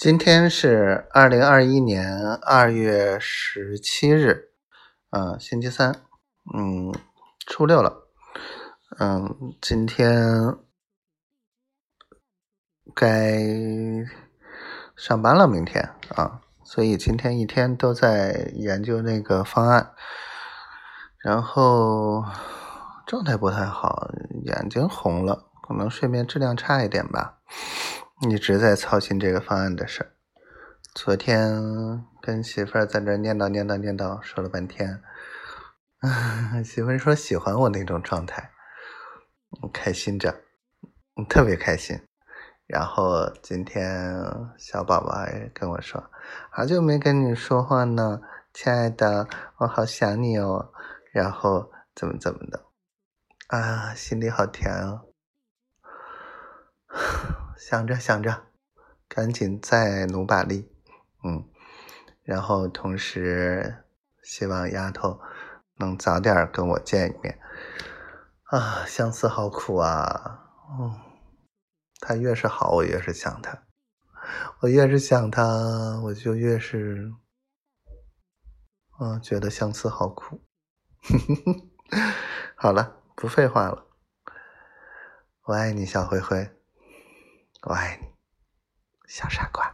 今天是二零二一年二月十七日，嗯，星期三，嗯，初六了，嗯，今天该上班了，明天啊，所以今天一天都在研究那个方案，然后状态不太好，眼睛红了，可能睡眠质量差一点吧。一直在操心这个方案的事儿。昨天跟媳妇儿在这念叨念叨念叨，说了半天。媳妇儿说喜欢我那种状态，开心着，特别开心。然后今天小宝宝跟我说，好久没跟你说话呢，亲爱的，我好想你哦。然后怎么怎么的，啊，心里好甜哦。想着想着，赶紧再努把力，嗯，然后同时希望丫头能早点跟我见一面。啊，相思好苦啊，嗯，他越是好，我越是想他，我越是想他，我就越是，嗯，觉得相思好苦，好了，不废话了，我爱你，小灰灰。我爱你，小傻瓜。